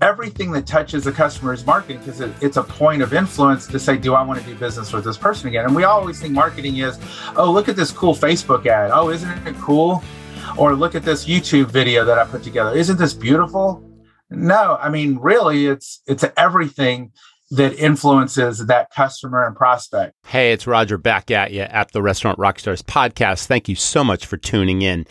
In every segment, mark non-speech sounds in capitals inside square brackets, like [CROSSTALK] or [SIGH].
everything that touches the customer is marketing because it, it's a point of influence to say, do I want to do business with this person again? And we always think marketing is, oh, look at this cool Facebook ad. Oh, isn't it cool? Or look at this YouTube video that I put together. Isn't this beautiful? No, I mean, really, it's it's everything that influences that customer and prospect. Hey, it's Roger back at you at the Restaurant Rockstars podcast. Thank you so much for tuning in.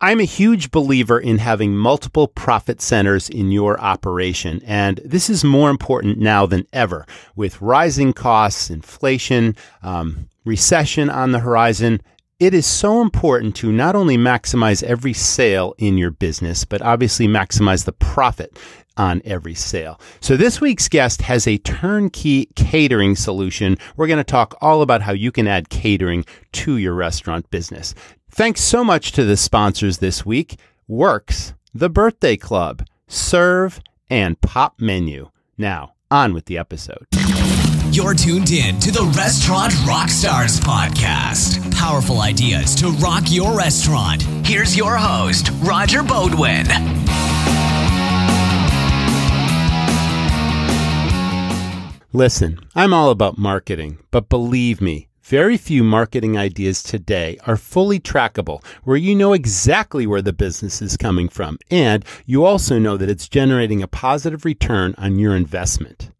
I'm a huge believer in having multiple profit centers in your operation, and this is more important now than ever with rising costs, inflation, um, recession on the horizon. It is so important to not only maximize every sale in your business, but obviously maximize the profit on every sale. So this week's guest has a turnkey catering solution. We're going to talk all about how you can add catering to your restaurant business. Thanks so much to the sponsors this week. Works, The Birthday Club, Serve, and Pop Menu. Now, on with the episode. You're tuned in to the Restaurant Rockstars podcast. Powerful ideas to rock your restaurant. Here's your host, Roger Beaudoin. Listen, I'm all about marketing, but believe me, very few marketing ideas today are fully trackable, where you know exactly where the business is coming from, and you also know that it's generating a positive return on your investment.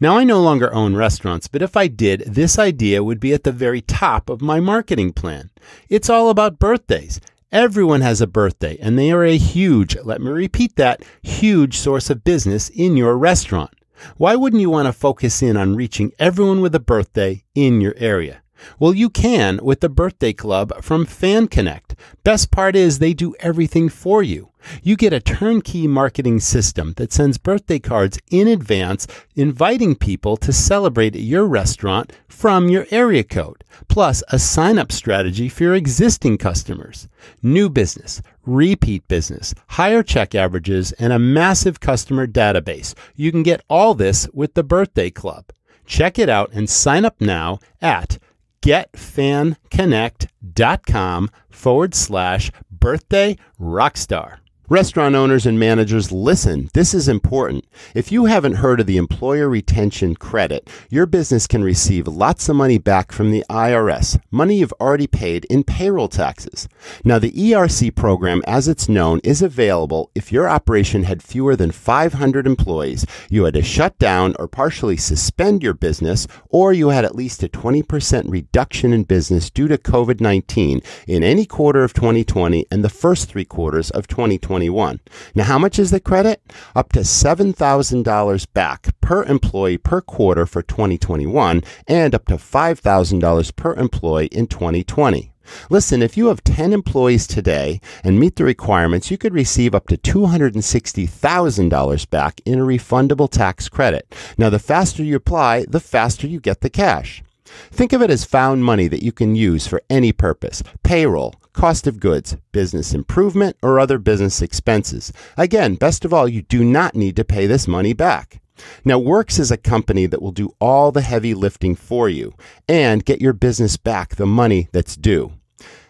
Now, I no longer own restaurants, but if I did, this idea would be at the very top of my marketing plan. It's all about birthdays. Everyone has a birthday, and they are a huge, let me repeat that, huge source of business in your restaurant. Why wouldn't you want to focus in on reaching everyone with a birthday in your area? Well, you can with the birthday club from Fan Connect. Best part is they do everything for you. You get a turnkey marketing system that sends birthday cards in advance, inviting people to celebrate at your restaurant from your area code, plus a sign up strategy for your existing customers. New business, repeat business, higher check averages, and a massive customer database. You can get all this with the Birthday Club. Check it out and sign up now at getfanconnect.com forward slash birthday rockstar. Restaurant owners and managers, listen, this is important. If you haven't heard of the Employer Retention Credit, your business can receive lots of money back from the IRS, money you've already paid in payroll taxes. Now, the ERC program, as it's known, is available if your operation had fewer than 500 employees, you had to shut down or partially suspend your business, or you had at least a 20% reduction in business due to COVID 19 in any quarter of 2020 and the first three quarters of 2020. 2021. Now, how much is the credit? Up to $7,000 back per employee per quarter for 2021 and up to $5,000 per employee in 2020. Listen, if you have 10 employees today and meet the requirements, you could receive up to $260,000 back in a refundable tax credit. Now, the faster you apply, the faster you get the cash. Think of it as found money that you can use for any purpose payroll, cost of goods, business improvement, or other business expenses. Again, best of all, you do not need to pay this money back. Now, Works is a company that will do all the heavy lifting for you and get your business back the money that's due.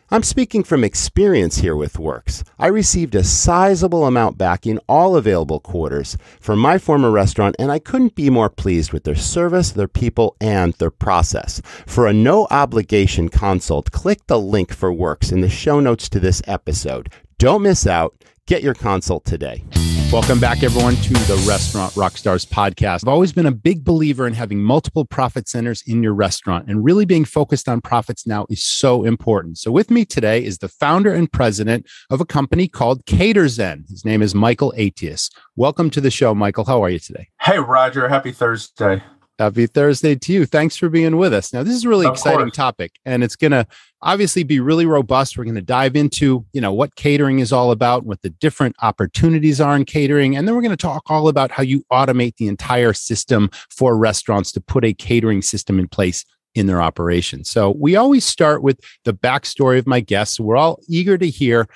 I'm speaking from experience here with Works. I received a sizable amount back in all available quarters from my former restaurant, and I couldn't be more pleased with their service, their people, and their process. For a no obligation consult, click the link for Works in the show notes to this episode. Don't miss out. Get your consult today. Welcome back, everyone, to the Restaurant Rockstars podcast. I've always been a big believer in having multiple profit centers in your restaurant, and really being focused on profits now is so important. So, with me today is the founder and president of a company called CaterZen. His name is Michael Attias. Welcome to the show, Michael. How are you today? Hey, Roger. Happy Thursday. Happy Thursday to you. Thanks for being with us. Now, this is a really Of exciting course. topic, and it's going to obviously be really robust. We're going to dive into, you know, what catering is all about, what the different opportunities are in catering, and then we're going to talk all about how you automate the entire system for restaurants to put a catering system in place in their operation. So, we always start with the backstory of my guests. We're all eager to hear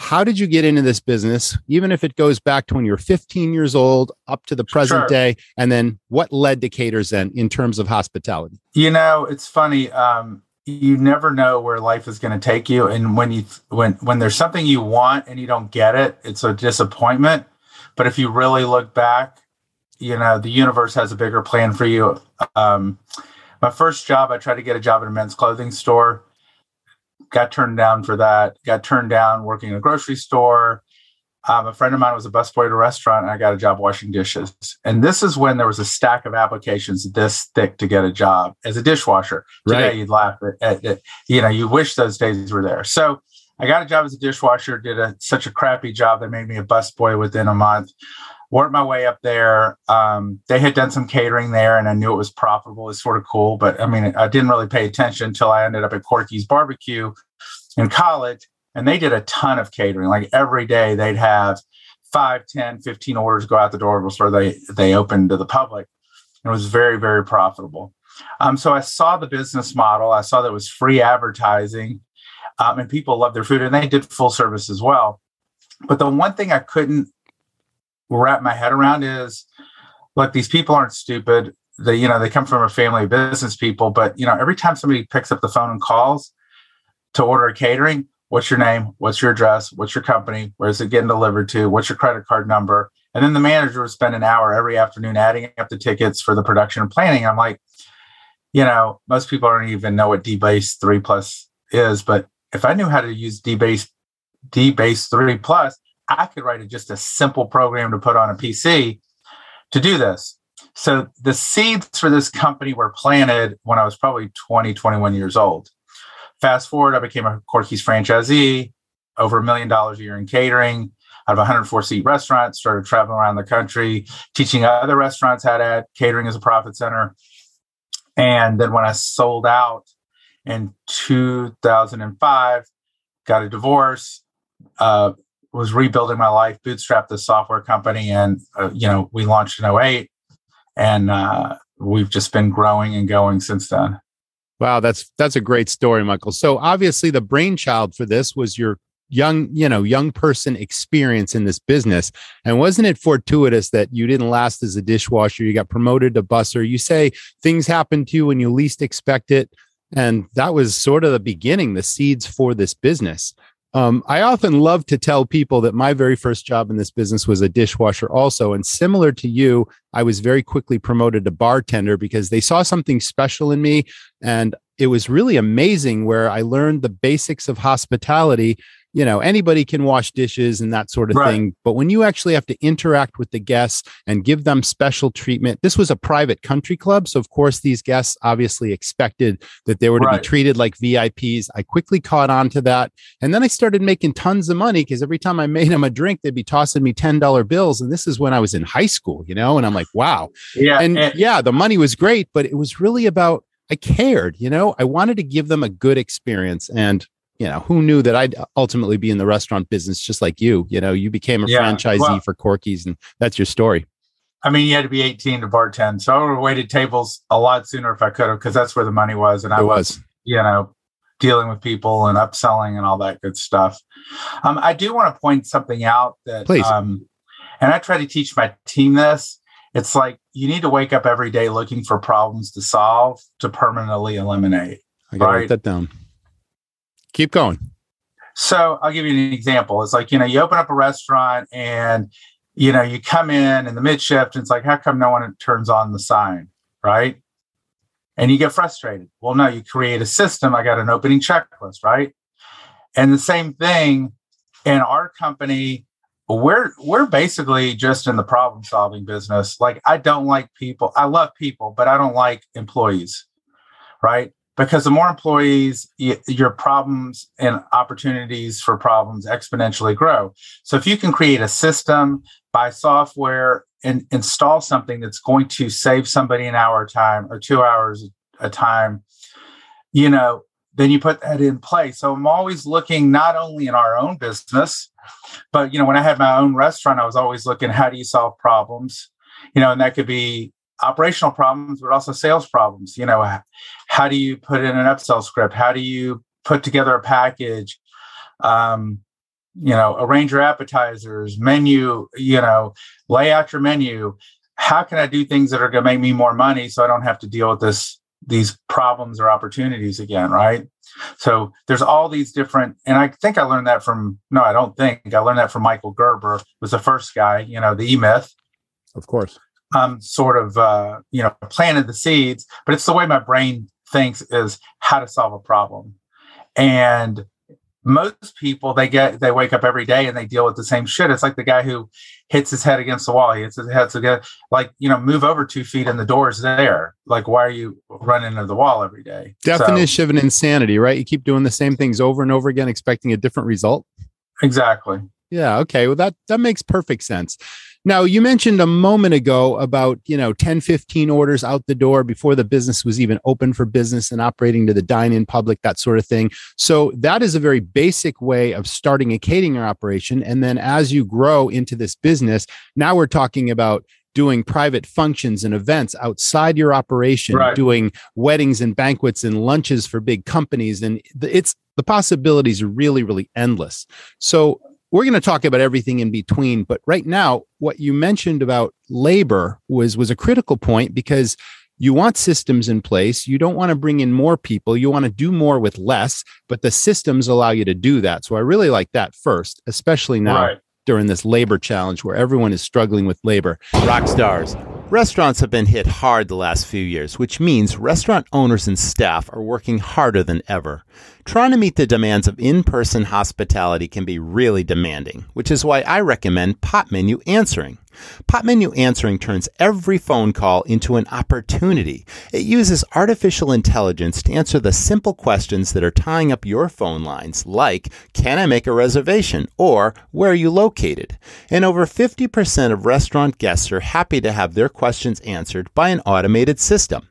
how did you get into this business, even if it goes back to when you were 15 years old up to the present Sure. day? And then what led to CaterZen in terms of hospitality? You know, it's funny. Um, you never know where life is going to take you, and when you when when there's something you want and you don't get it, it's a disappointment. But if you really look back, you know, the universe has a bigger plan for you. Um, my first job, I tried to get a job at a men's clothing store. Got turned down for that. Got turned down working in a grocery store. Um, a friend of mine was a busboy at a restaurant, and I got a job washing dishes. And this is when there was a stack of applications this thick to get a job as a dishwasher. Today, Right. you'd laugh at, at- you know, you wish those days were there. So I got a job as a dishwasher. Did a such a crappy job that made me a busboy within a month. Worked my way up there. Um, they had done some catering there, and I knew it was profitable. It's sort of cool, but I mean, I didn't really pay attention until I ended up at Corky's Barbecue in college and they did a ton of catering. Like every day they'd have 5 10 15 orders go out the door before they they opened to the public. It was very very profitable. Um, so i saw the business model. I saw that it was free advertising um, and people loved their food and they did full service as well. But the one thing i couldn't wrap my head around is look these people aren't stupid. They you know they come from a family of business people but you know every time somebody picks up the phone and calls to order a catering what's your name? What's your address? What's your company? Where's it getting delivered to? What's your credit card number? And then the manager would spend an hour every afternoon adding up the tickets for the production and planning. I'm like you know most people don't even know what dbase 3 plus is but if i knew how to use dbase dbase 3 plus i could write a, just a simple program to put on a pc to do this so the seeds for this company were planted when i was probably 20 21 years old Fast forward, I became a Corky's franchisee, over a million dollars a year in catering. Out of a 104 seat restaurant, started traveling around the country, teaching other restaurants how to add catering as a profit center. And then when I sold out in 2005, got a divorce, uh, was rebuilding my life, bootstrapped the software company, and uh, you know we launched in 08, and uh, we've just been growing and going since then. Wow, that's that's a great story, Michael. So obviously the brainchild for this was your young, you know, young person experience in this business. And wasn't it fortuitous that you didn't last as a dishwasher? You got promoted to busser. You say things happen to you when you least expect it. And that was sort of the beginning, the seeds for this business. Um, I often love to tell people that my very first job in this business was a dishwasher, also. And similar to you, I was very quickly promoted to bartender because they saw something special in me. And it was really amazing where I learned the basics of hospitality. You know, anybody can wash dishes and that sort of Right. thing. But when you actually have to interact with the guests and give them special treatment, this was a private country club. So, of course, these guests obviously expected that they were to Right. be treated like VIPs. I quickly caught on to that. And then I started making tons of money because every time I made them a drink, they'd be tossing me $10 bills. And this is when I was in high school, you know? And I'm like, wow. Yeah, and yeah, the money was great, but it was really about I cared, you know, I wanted to give them a good experience. And, you know, who knew that I'd ultimately be in the restaurant business just like you? You know, you became a Yeah, franchisee well- for Corky's, and that's your story. I mean, you had to be 18 to bartend. So I would have waited tables a lot sooner if I could have, because that's where the money was. And I was, was. you know, dealing with people and upselling and all that good stuff. Um, I do want to point something out that, Please. um, and I try to teach my team this. It's like you need to wake up every day looking for problems to solve to permanently eliminate. I gotta Right. write that down. Keep going. So I'll give you an example. It's like, you know, you open up a restaurant and, you know, you come in in the mid shift and it's like, how come no one turns on the sign? Right. And you get frustrated. Well, no, you create a system. I got an opening checklist. Right. And the same thing in our company, we're we're basically just in the problem solving business. Like I don't like people. I love people, but I don't like employees. Right because the more employees your problems and opportunities for problems exponentially grow. So if you can create a system buy software and install something that's going to save somebody an hour time or two hours a time you know then you put that in place. So i'm always looking not only in our own business but you know when i had my own restaurant i was always looking how do you solve problems? You know and that could be operational problems but also sales problems you know how do you put in an upsell script how do you put together a package um, you know arrange your appetizers menu you know lay out your menu how can i do things that are going to make me more money so i don't have to deal with this these problems or opportunities again, right? So there's all these different, and I think I learned that from no, I don't think I learned that from Michael Gerber, was the first guy, you know, the E Myth. Of course. Um, sort of uh, you know, planted the seeds, but it's the way my brain thinks is how to solve a problem. And most people they get they wake up every day and they deal with the same shit. It's like the guy who hits his head against the wall. He hits his head against like you know move over two feet and the door is there. Like why are you running into the wall every day? Definition so, of an insanity, right? You keep doing the same things over and over again, expecting a different result. Exactly. Yeah. Okay. Well, that that makes perfect sense. Now, you mentioned a moment ago about, you know, 10, 15 orders out the door before the business was even open for business and operating to the dine in public, that sort of thing. So, that is a very basic way of starting a catering operation. And then as you grow into this business, now we're talking about doing private functions and events outside your operation, right. doing weddings and banquets and lunches for big companies. And it's the possibilities are really, really endless. So, we're going to talk about everything in between but right now what you mentioned about labor was was a critical point because you want systems in place. You don't want to bring in more people. You want to do more with less but the systems allow you to do that. So i really like that first especially now right. during this labor challenge where everyone is struggling with labor. Rock stars. Restaurants have been hit hard the last few years, which means restaurant owners and staff are working harder than ever. Trying to meet the demands of in person hospitality can be really demanding, which is why I recommend Pop Menu Answering. Pop Menu Answering turns every phone call into an opportunity. It uses artificial intelligence to answer the simple questions that are tying up your phone lines, like, Can I make a reservation? or Where are you located? And over 50% of restaurant guests are happy to have their questions answered by an automated system.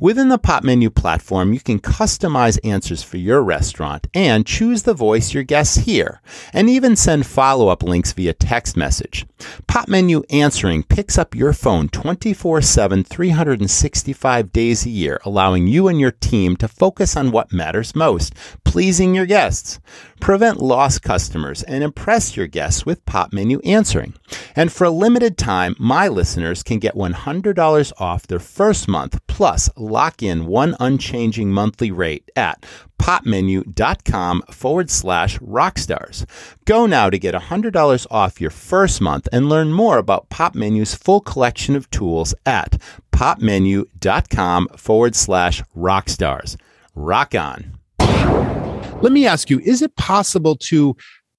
Within the Pop Menu platform, you can customize answers for your restaurant and choose the voice your guests hear, and even send follow up links via text message. Pop Menu Answering picks up your phone 24 7, 365 days a year, allowing you and your team to focus on what matters most pleasing your guests. Prevent lost customers and impress your guests with Pop Menu Answering. And for a limited time, my listeners can get $100 off their first month plus lock in one unchanging monthly rate at popmenu.com forward slash rockstars. Go now to get $100 off your first month and learn more about Pop Menu's full collection of tools at popmenu.com forward slash rockstars. Rock on. Let me ask you, is it possible to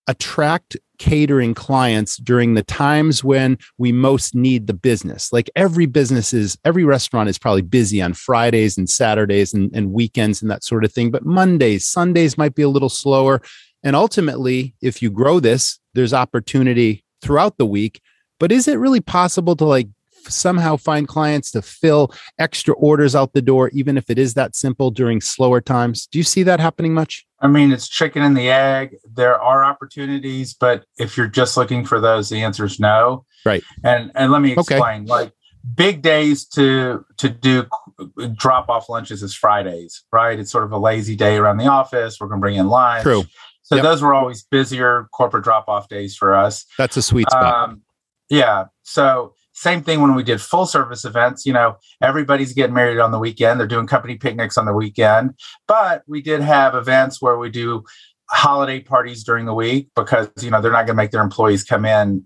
attract catering clients during the times when we most need the business. Like every business is, every restaurant is probably busy on Fridays and Saturdays and, and weekends and that sort of thing. But Mondays, Sundays might be a little slower. And ultimately, if you grow this, there's opportunity throughout the week. But is it really possible to like somehow find clients to fill extra orders out the door, even if it is that simple during slower times. Do you see that happening much? I mean, it's chicken and the egg. There are opportunities, but if you're just looking for those, the answer is no. Right. And and let me explain. Okay. Like big days to to do uh, drop off lunches is Fridays, right? It's sort of a lazy day around the office. We're going to bring in lunch. True. So yep. those were always busier corporate drop off days for us. That's a sweet spot. Um, yeah. So same thing when we did full service events. You know, everybody's getting married on the weekend. They're doing company picnics on the weekend. But we did have events where we do holiday parties during the week because, you know, they're not going to make their employees come in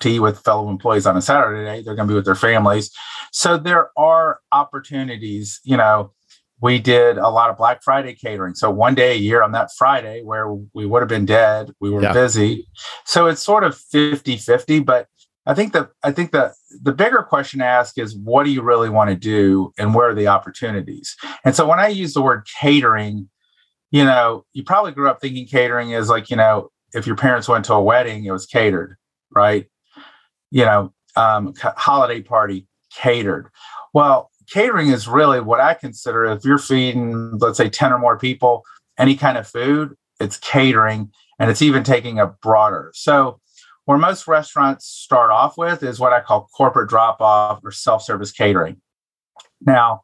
to eat with fellow employees on a Saturday. They're going to be with their families. So there are opportunities, you know. We did a lot of Black Friday catering. So one day a year on that Friday where we would have been dead, we were yeah. busy. So it's sort of 50 50, but I think the I think the the bigger question to ask is what do you really want to do and where are the opportunities? And so when I use the word catering, you know, you probably grew up thinking catering is like, you know, if your parents went to a wedding, it was catered, right? You know, um, holiday party catered. Well, catering is really what I consider if you're feeding, let's say, 10 or more people any kind of food, it's catering and it's even taking a broader. So where most restaurants start off with is what I call corporate drop off or self service catering. Now,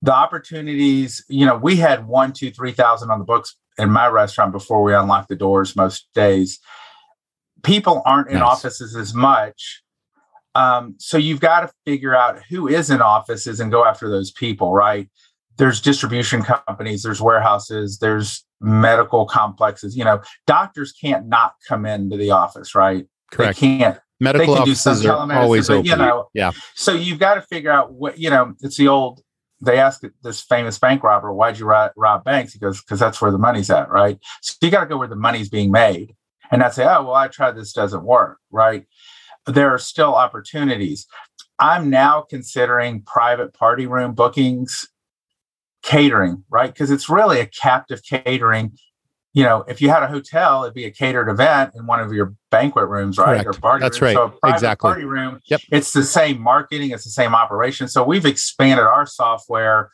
the opportunities, you know, we had one, two, three thousand on the books in my restaurant before we unlocked the doors most days. People aren't in nice. offices as much. Um, so you've got to figure out who is in offices and go after those people, right? There's distribution companies, there's warehouses, there's medical complexes. You know, doctors can't not come into the office, right? Correct. They can't. Medical they can offices are always but, open. you know, yeah. So you've got to figure out what you know. It's the old. They asked this famous bank robber, "Why'd you rob, rob banks?" He goes, "Because that's where the money's at, right?" So you got to go where the money's being made, and not say, "Oh, well, I tried this, doesn't work," right? There are still opportunities. I'm now considering private party room bookings, catering, right? Because it's really a captive catering. You know, if you had a hotel, it'd be a catered event in one of your banquet rooms, right? Correct. Or party That's room. right. So Exactly. party room, Yep. it's the same marketing, it's the same operation. So we've expanded our software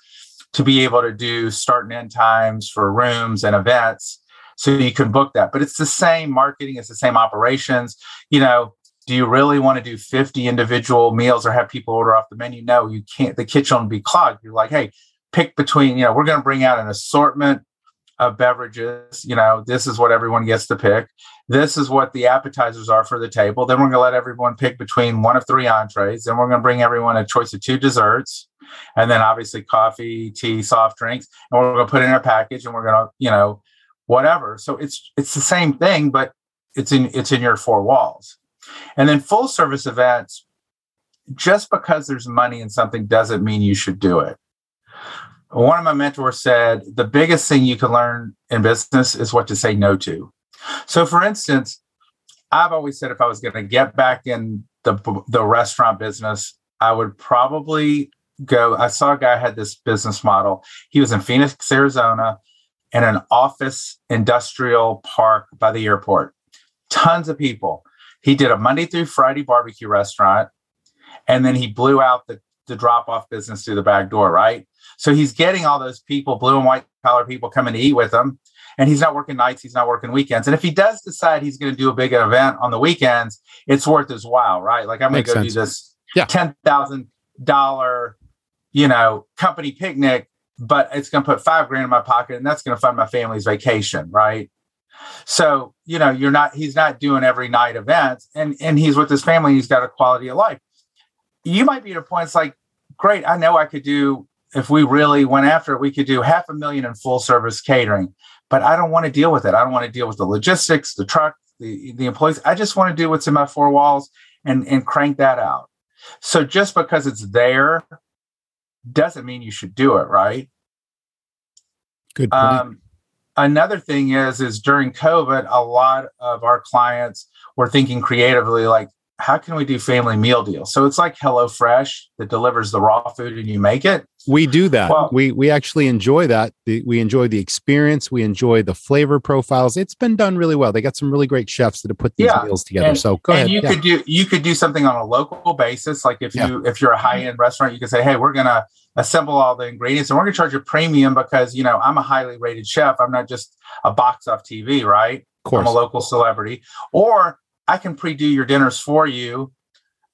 to be able to do start and end times for rooms and events. So you can book that. But it's the same marketing, it's the same operations. You know, do you really want to do 50 individual meals or have people order off the menu? No, you can't. The kitchen will be clogged. You're like, hey, pick between, you know, we're going to bring out an assortment of beverages. You know, this is what everyone gets to pick. This is what the appetizers are for the table. Then we're going to let everyone pick between one of three entrees. Then we're going to bring everyone a choice of two desserts. And then obviously coffee, tea, soft drinks. And we're going to put in a package and we're going to, you know, whatever. So it's it's the same thing, but it's in it's in your four walls. And then full service events, just because there's money in something doesn't mean you should do it. One of my mentors said the biggest thing you can learn in business is what to say no to. So, for instance, I've always said if I was going to get back in the the restaurant business, I would probably go. I saw a guy had this business model. He was in Phoenix, Arizona, in an office industrial park by the airport. Tons of people. He did a Monday through Friday barbecue restaurant, and then he blew out the, the drop off business through the back door, right? So he's getting all those people, blue and white collar people, coming to eat with him. And he's not working nights, he's not working weekends. And if he does decide he's going to do a big event on the weekends, it's worth his while, right? Like I'm going to go do this Yeah. ten thousand dollar, you know, company picnic, but it's going to put five grand in my pocket, and that's going to fund my family's vacation, right? So you know, you're not. He's not doing every night events, and and he's with his family. He's got a quality of life. You might be at a point. It's like, great. I know I could do if we really went after it. We could do half a million in full service catering, but I don't want to deal with it. I don't want to deal with the logistics, the truck, the the employees. I just want to do what's in my four walls and and crank that out. So just because it's there doesn't mean you should do it, right? Good point. Um, another thing is, is during COVID, a lot of our clients were thinking creatively, like, how can we do family meal deals? So it's like HelloFresh that delivers the raw food and you make it. we do that. well- we we actually enjoy that. We enjoy the experience. We enjoy the flavor profiles. It's been done really well. They got some really great chefs that have put these Yeah. meals together. And- so go and ahead. you Yeah. could do you could do something on a local basis. Like if Yeah. you if you're a high end restaurant, you could say, hey, we're gonna assemble all the ingredients and we're gonna charge a premium because you know I'm a highly rated chef. I'm not just a box off TV, right? course. I'm a local celebrity, or I can pre-do your dinners for you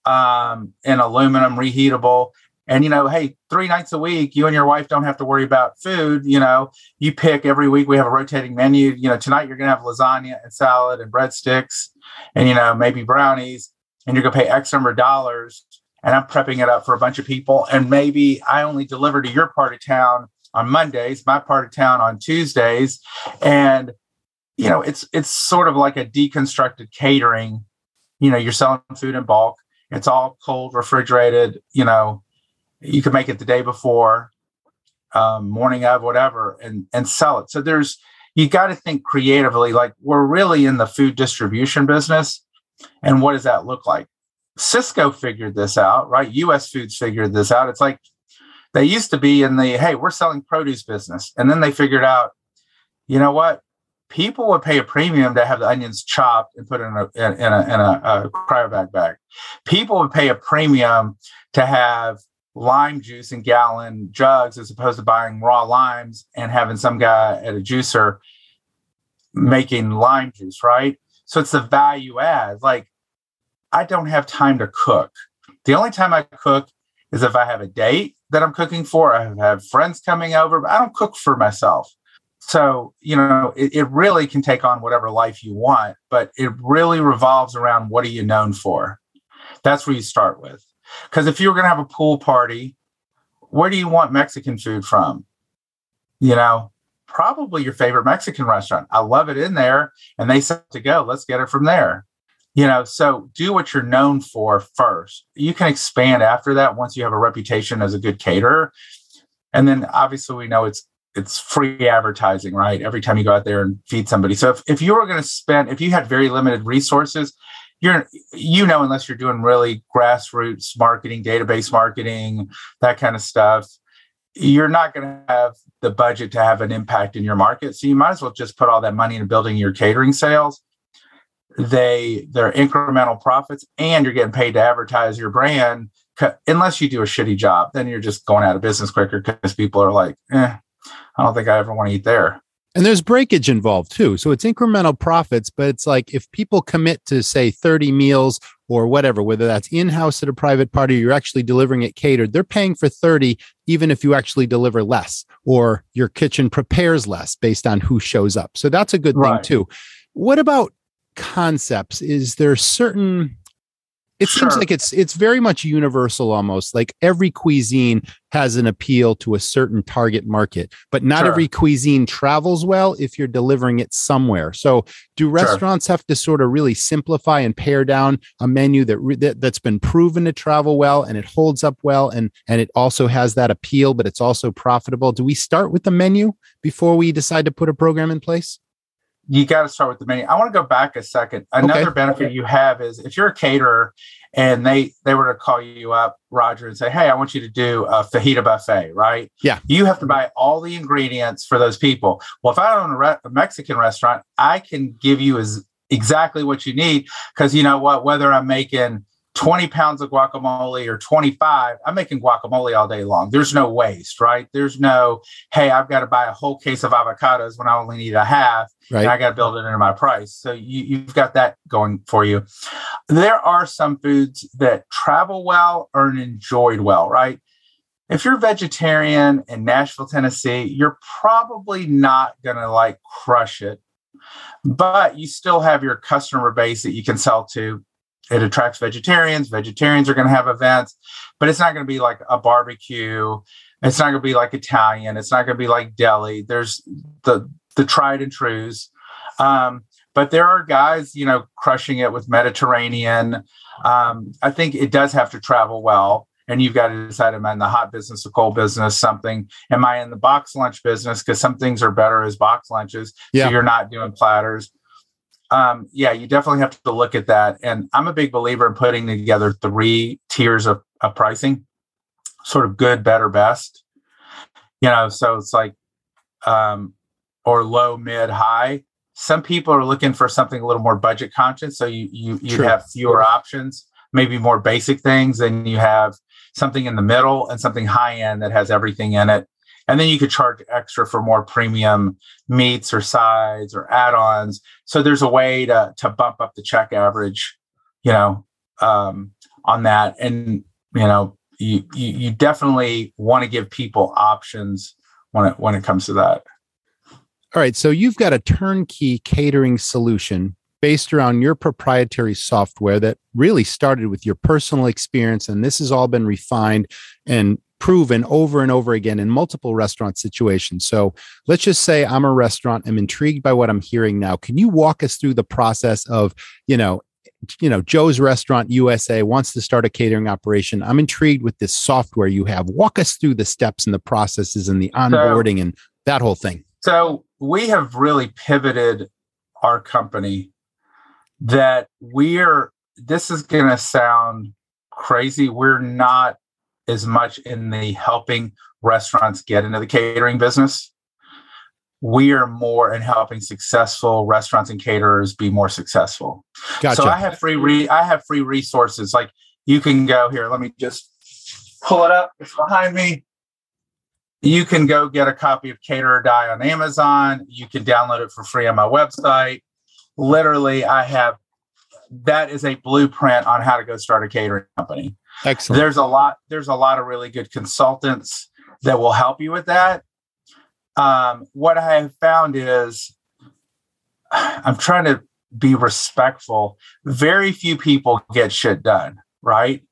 um, in aluminum, reheatable. And you know, hey, three nights a week, you and your wife don't have to worry about food. You know, you pick every week. We have a rotating menu. You know, tonight you're gonna have lasagna and salad and breadsticks, and you know maybe brownies, and you're gonna pay X number of dollars. And I'm prepping it up for a bunch of people, and maybe I only deliver to your part of town on Mondays, my part of town on Tuesdays, and you know it's it's sort of like a deconstructed catering. You know you're selling food in bulk. It's all cold refrigerated you know you can make it the day before um, morning of whatever and and sell it. So there's you got to think creatively like we're really in the food distribution business and what does that look like? Sysco figured this out right? Us foods figured this out. It's like they used to be in the hey we're selling produce business and then they figured out you know what people would pay a premium to have the onions chopped and put in a in, in a, in a, a cryovac bag. People would pay a premium to have lime juice in gallon jugs as opposed to buying raw limes and having some guy at a juicer making lime juice, right? So it's the value add. Like I don't have time to cook. The only time I cook is if I have a date that I'm cooking for, I have friends coming over, but I don't cook for myself. So, you know, it, it really can take on whatever life you want, but it really revolves around what are you known for? That's where you start with. Because if you were going to have a pool party, where do you want Mexican food from? You know, probably your favorite Mexican restaurant. I love it in there, and they said to go. Let's get it from there. You know, so do what you're known for first. You can expand after that once you have a reputation as a good caterer. And then obviously we know it's it's free advertising, right? Every time you go out there and feed somebody. So if, if you were going to spend, if you had very limited resources, you're, you know, unless you're doing really grassroots marketing, database marketing, that kind of stuff, you're not going to have the budget to have an impact in your market. So you might as well just put all that money into building your catering sales. They, they're incremental profits and you're getting paid to advertise your brand unless you do a shitty job, then you're just going out of business quicker because people are like, eh, I don't think I ever want to eat there. And there's breakage involved too. So it's incremental profits, but it's like if people commit to say 30 meals or whatever, whether that's in house at a private party, you're actually delivering it catered, they're paying for 30, even if you actually deliver less or your kitchen prepares less based on who shows up. So that's a good right. thing too. What about concepts? Is there certain it sure. seems like it's it's very much universal almost like every cuisine has an appeal to a certain target market but not sure. every cuisine travels well if you're delivering it somewhere so do restaurants sure. have to sort of really simplify and pare down a menu that, re- that that's been proven to travel well and it holds up well and and it also has that appeal but it's also profitable do we start with the menu before we decide to put a program in place you got to start with the menu. I want to go back a second. Another okay. benefit you have is if you're a caterer and they they were to call you up, Roger, and say, "Hey, I want you to do a fajita buffet," right? Yeah. You have to buy all the ingredients for those people. Well, if I own a, re- a Mexican restaurant, I can give you as exactly what you need because you know what? Whether I'm making 20 pounds of guacamole or 25, I'm making guacamole all day long. There's no waste, right? There's no, hey, I've got to buy a whole case of avocados when I only need a half right. and I got to build it into my price. So you, you've got that going for you. There are some foods that travel well or enjoyed well, right? If you're vegetarian in Nashville, Tennessee, you're probably not going to like crush it, but you still have your customer base that you can sell to it attracts vegetarians. Vegetarians are going to have events, but it's not going to be like a barbecue. It's not going to be like Italian. It's not going to be like deli. There's the the tried and trues. Um, but there are guys, you know, crushing it with Mediterranean. Um, I think it does have to travel well. And you've got to decide, am I in the hot business, the cold business, something? Am I in the box lunch business? Because some things are better as box lunches. Yeah. So you're not doing platters um, yeah, you definitely have to look at that. And I'm a big believer in putting together three tiers of, of pricing, sort of good, better, best. You know, so it's like um, or low, mid, high. Some people are looking for something a little more budget conscious, so you you you have fewer options, maybe more basic things, and you have something in the middle and something high end that has everything in it and then you could charge extra for more premium meats or sides or add-ons. So there's a way to to bump up the check average you know um, on that. And you know you you, you definitely want to give people options when it when it comes to that. All right. So you've got a turnkey catering solution based around your proprietary software that really started with your personal experience and this has all been refined and proven over and over again in multiple restaurant situations. So let's just say I'm a restaurant. I'm intrigued by what I'm hearing now. Can you walk us through the process of, you know, you know, Joe's Restaurant USA wants to start a catering operation. I'm intrigued with this software you have. Walk us through the steps and the processes and the onboarding so, and that whole thing. So we have really pivoted our company that we're this is going to sound crazy. We're not as much in the helping restaurants get into the catering business. We are more in helping successful restaurants and caterers be more successful. Gotcha. So I have free re- I have free resources. Like you can go here. Let me just pull it up. It's behind me. You can go get a copy of Caterer Die on Amazon. You can download it for free on my website. Literally, I have that is a blueprint on how to go start a catering company. Excellent. There's a lot. There's a lot of really good consultants that will help you with that. Um, what I have found is I'm trying to be respectful. Very few people get shit done, right?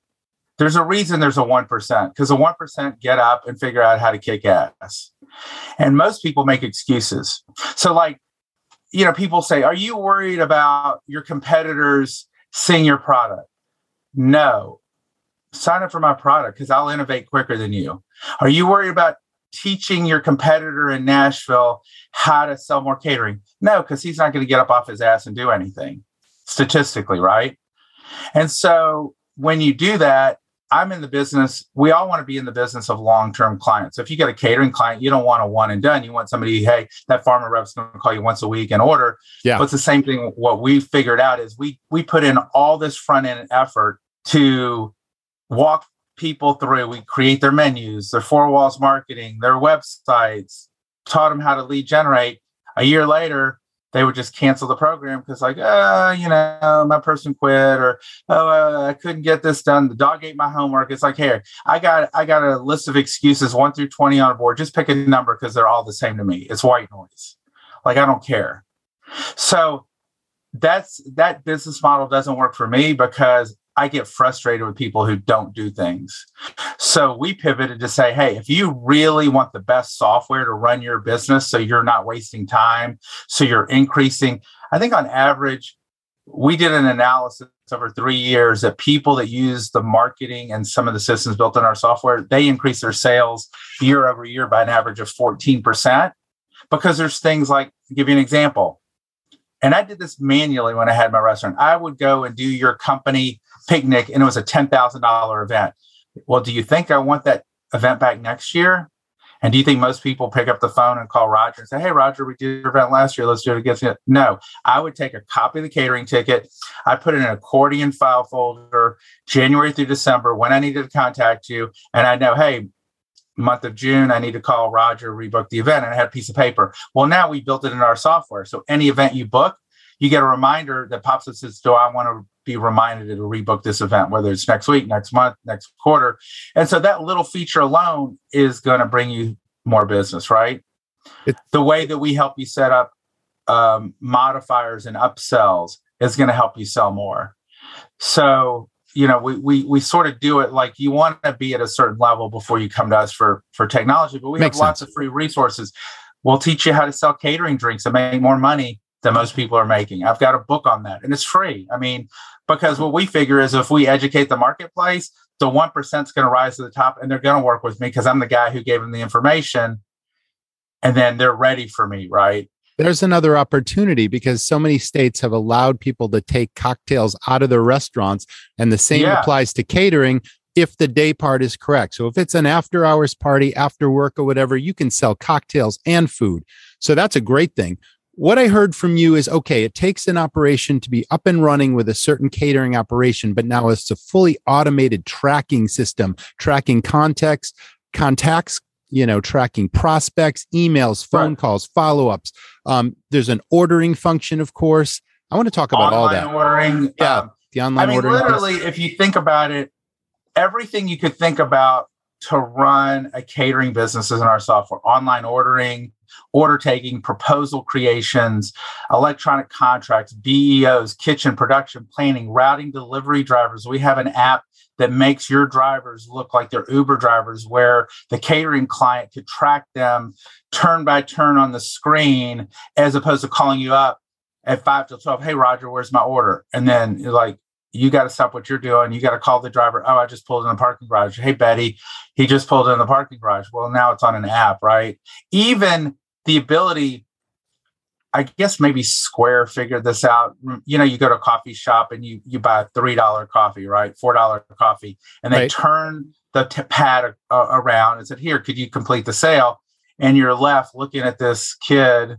There's a reason there's a 1% because the 1% get up and figure out how to kick ass. And most people make excuses. So, like, you know, people say, Are you worried about your competitors seeing your product? No. Sign up for my product because I'll innovate quicker than you. Are you worried about teaching your competitor in Nashville how to sell more catering? No, because he's not going to get up off his ass and do anything statistically, right? And so when you do that, I'm in the business. We all want to be in the business of long-term clients. So if you get a catering client, you don't want a one and done. You want somebody, hey, that farmer rep's going to call you once a week and order. Yeah. But it's the same thing. What we figured out is we we put in all this front end effort to walk people through. We create their menus, their four walls marketing, their websites, taught them how to lead generate. A year later, they would just cancel the program because like uh you know my person quit or oh uh, i couldn't get this done. The dog ate my homework. It's like here i got i got a list of excuses 1 through 20 on a board. Just pick a number because they're all the same to me. It's white noise. Like i don't care. So that's that business model doesn't work for me because I get frustrated with people who don't do things. So we pivoted to say, hey, if you really want the best software to run your business so you're not wasting time, so you're increasing, I think on average, we did an analysis over three years that people that use the marketing and some of the systems built in our software, they increase their sales year over year by an average of 14%. Because there's things like, give you an example. And I did this manually when I had my restaurant. I would go and do your company picnic and it was a $10,000 event. Well, do you think I want that event back next year? And do you think most people pick up the phone and call Roger and say, Hey, Roger, we did your event last year. Let's do it again? No, I would take a copy of the catering ticket. I put it in an accordion file folder January through December when I needed to contact you. And I know, hey, month of June, I need to call Roger, rebook the event. And I had a piece of paper. Well, now we built it in our software. So any event you book, you get a reminder that pops up says, Do I want to be reminded to rebook this event, whether it's next week, next month, next quarter? And so that little feature alone is going to bring you more business, right? It's- the way that we help you set up um, modifiers and upsells is going to help you sell more. So, you know, we, we, we sort of do it like you want to be at a certain level before you come to us for, for technology, but we Makes have lots sense. of free resources. We'll teach you how to sell catering drinks and make more money than most people are making. I've got a book on that and it's free. I mean, because what we figure is if we educate the marketplace, the 1% is going to rise to the top and they're going to work with me because I'm the guy who gave them the information and then they're ready for me, right? There's another opportunity because so many states have allowed people to take cocktails out of their restaurants, and the same yeah. applies to catering if the day part is correct. So if it's an after hours party, after work, or whatever, you can sell cocktails and food. So that's a great thing what I heard from you is okay, it takes an operation to be up and running with a certain catering operation, but now it's a fully automated tracking system, tracking context, contacts, you know, tracking prospects, emails, phone right. calls, follow ups. Um, there's an ordering function, of course. I want to talk about online all that. Ordering, yeah, um, the online I mean, ordering. Literally, if you think about it, everything you could think about to run a catering business is in our software online ordering order taking proposal creations electronic contracts beos kitchen production planning routing delivery drivers we have an app that makes your drivers look like they're uber drivers where the catering client could track them turn by turn on the screen as opposed to calling you up at 5 till 12 hey roger where's my order and then like you got to stop what you're doing. You got to call the driver. Oh, I just pulled in the parking garage. Hey, Betty, he just pulled in the parking garage. Well, now it's on an app, right? Even the ability, I guess maybe Square figured this out. You know, you go to a coffee shop and you you buy a three dollar coffee, right? Four dollar coffee, and they right. turn the t- pad uh, around and said, "Here, could you complete the sale?" And you're left looking at this kid,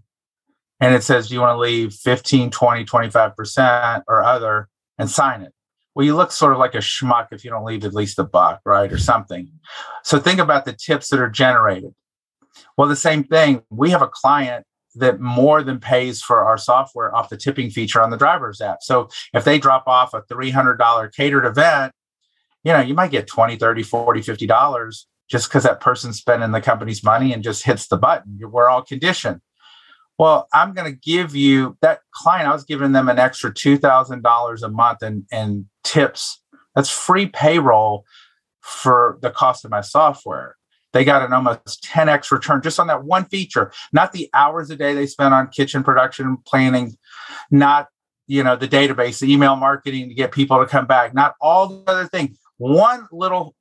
and it says, "Do you want to leave 15, 20, 25 percent or other?" and sign it. Well, you look sort of like a schmuck if you don't leave at least a buck, right? Or something. So think about the tips that are generated. Well, the same thing. We have a client that more than pays for our software off the tipping feature on the driver's app. So if they drop off a $300 catered event, you know, you might get 20, 30, 40, 50 dollars just because that person's spending the company's money and just hits the button. We're all conditioned. Well, I'm going to give you that client. I was giving them an extra two thousand dollars a month and in tips That's free payroll for the cost of my software. They got an almost 10x return just on that one feature, not the hours a day they spent on kitchen production planning, not you know the database, the email marketing to get people to come back, not all the other things. One little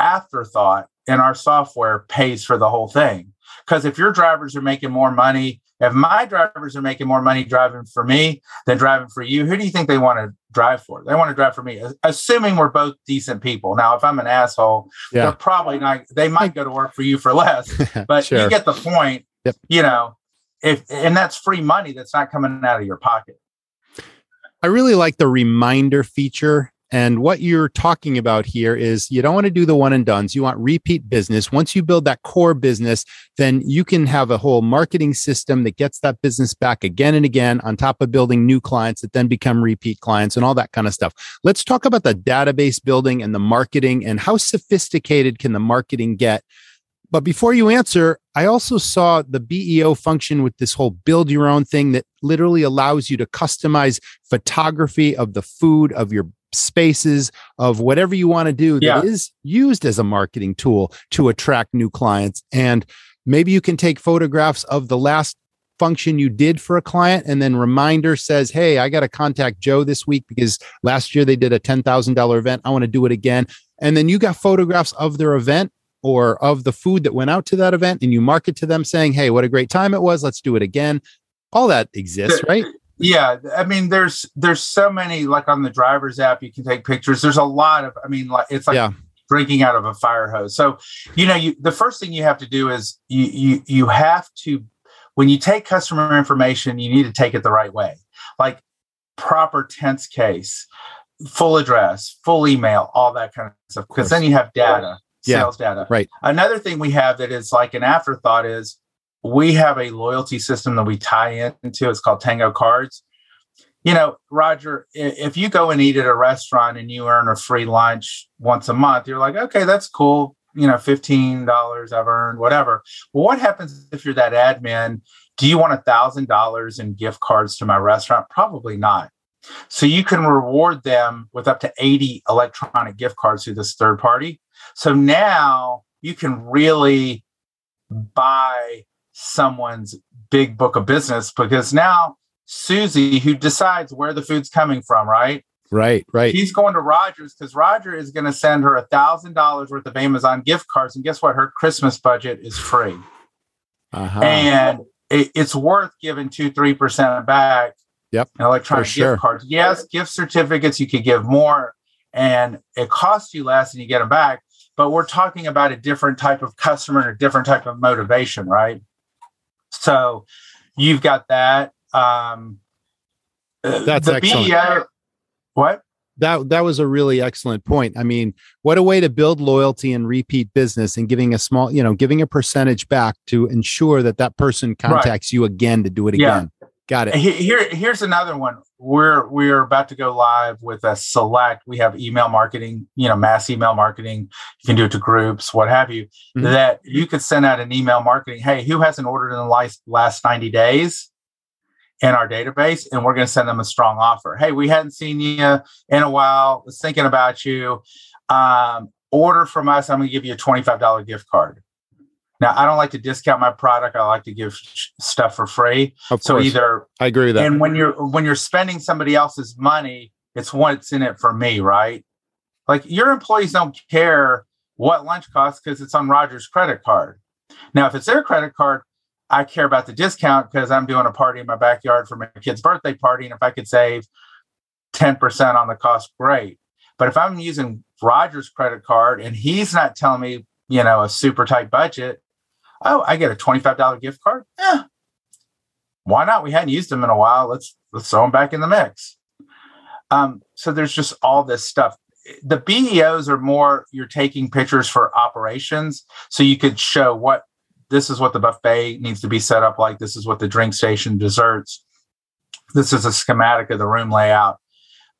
afterthought in our software pays for the whole thing. Because if your drivers are making more money, if my drivers are making more money driving for me than driving for you, who do you think they want to drive for? They want to drive for me, assuming we're both decent people. Now, if I'm an asshole, yeah. they're probably not, they might go to work for you for less, [LAUGHS] but sure. you get the point. Yep. You know, if, and that's free money that's not coming out of your pocket. I really like the reminder feature and what you're talking about here is you don't want to do the one and dones. You want repeat business. Once you build that core business, then you can have a whole marketing system that gets that business back again and again on top of building new clients that then become repeat clients and all that kind of stuff. Let's talk about the database building and the marketing and how sophisticated can the marketing get but before you answer, I also saw the BEO function with this whole build your own thing that literally allows you to customize photography of the food, of your spaces of whatever you want to do that yeah. is used as a marketing tool to attract new clients. And maybe you can take photographs of the last function you did for a client and then reminder says hey i got to contact joe this week because last year they did a $10000 event. I want to do it again. And then you got photographs of their event or of the food that went out to that event and you market to them saying hey what a great time it was. Let's do it again. All that exists [LAUGHS] right yeah i mean there's there's so many like on the driver's app you can take pictures. There's a lot of i mean like it's like yeah. drinking out of a fire hose. So you know you the first thing you have to do is you you you have to when you take customer information you need to take it the right way. Like proper tense case full address full email all that kind of stuff because then you have data sales data. Right. Another thing we have that is like an afterthought is we have a loyalty system that we tie into. It's called Tango Cards. You know, Roger, if you go and eat at a restaurant and you earn a free lunch once a month, you're like, okay, that's cool. You know, $15 I've earned, whatever. Well, what happens if you're that admin? Do you want a $1,000 in gift cards to my restaurant? Probably not. So you can reward them with up to 80 electronic gift cards through this third party. So now you can really buy someone's big book of business because now Susie, who decides where the food's coming from, right? Right, right. He's going to Rogers because Roger is going to send her a thousand dollars worth of Amazon gift cards, and guess what? Her Christmas budget is free, uh-huh. and it, it's worth giving two, three percent back. Yep, electronic gift sure. cards. Yes, gift certificates you could give more, and it costs you less, and you get them back. But we're talking about a different type of customer and a different type of motivation, right? So you've got that. Um, That's the excellent. BEO, what? That that was a really excellent point. I mean, what a way to build loyalty and repeat business, and giving a small, you know, giving a percentage back to ensure that that person contacts right. you again to do it again. Got it. Here, here's another one. We're we're about to go live with a select. We have email marketing, you know, mass email marketing. You can do it to groups, what have you. Mm-hmm. That you could send out an email marketing. Hey, who hasn't ordered in the last last 90 days? in our database and we're going to send them a strong offer. Hey, we hadn't seen you in a while. Was thinking about you. Um, order from us. I'm going to give you a $25 gift card. Now, I don't like to discount my product. I like to give stuff for free. Of so either I agree with that. And when you're when you're spending somebody else's money, it's what's in it for me, right? Like your employees don't care what lunch costs because it's on Roger's credit card. Now, if it's their credit card, I care about the discount because I'm doing a party in my backyard for my kid's birthday party. And if I could save 10% on the cost, great. But if I'm using Roger's credit card and he's not telling me, you know, a super tight budget, oh, I get a $25 gift card. Yeah. Why not? We hadn't used them in a while. Let's let's throw them back in the mix. Um, so there's just all this stuff. The BEOs are more you're taking pictures for operations, so you could show what this is what the buffet needs to be set up like. This is what the drink station desserts. This is a schematic of the room layout.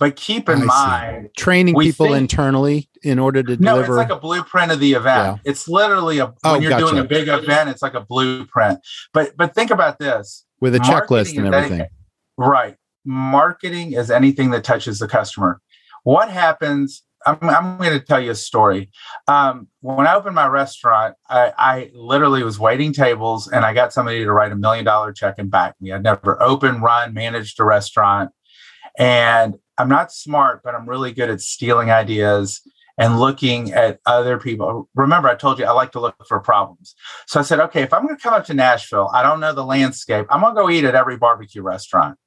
But keep in I mind, see. training people think, internally in order to no, deliver. No, it's like a blueprint of the event. Yeah. It's literally a oh, when you're gotcha. doing a big event, it's like a blueprint. But but think about this with a checklist and everything. Anything, right. Marketing is anything that touches the customer. What happens? I'm, I'm going to tell you a story. Um, when I opened my restaurant, I, I, literally was waiting tables and I got somebody to write a million dollar check and back me. I'd never opened, run, managed a restaurant. And I'm not smart, but I'm really good at stealing ideas and looking at other people. Remember, I told you I like to look for problems. So I said, okay, if I'm going to come up to Nashville, I don't know the landscape. I'm going to go eat at every barbecue restaurant,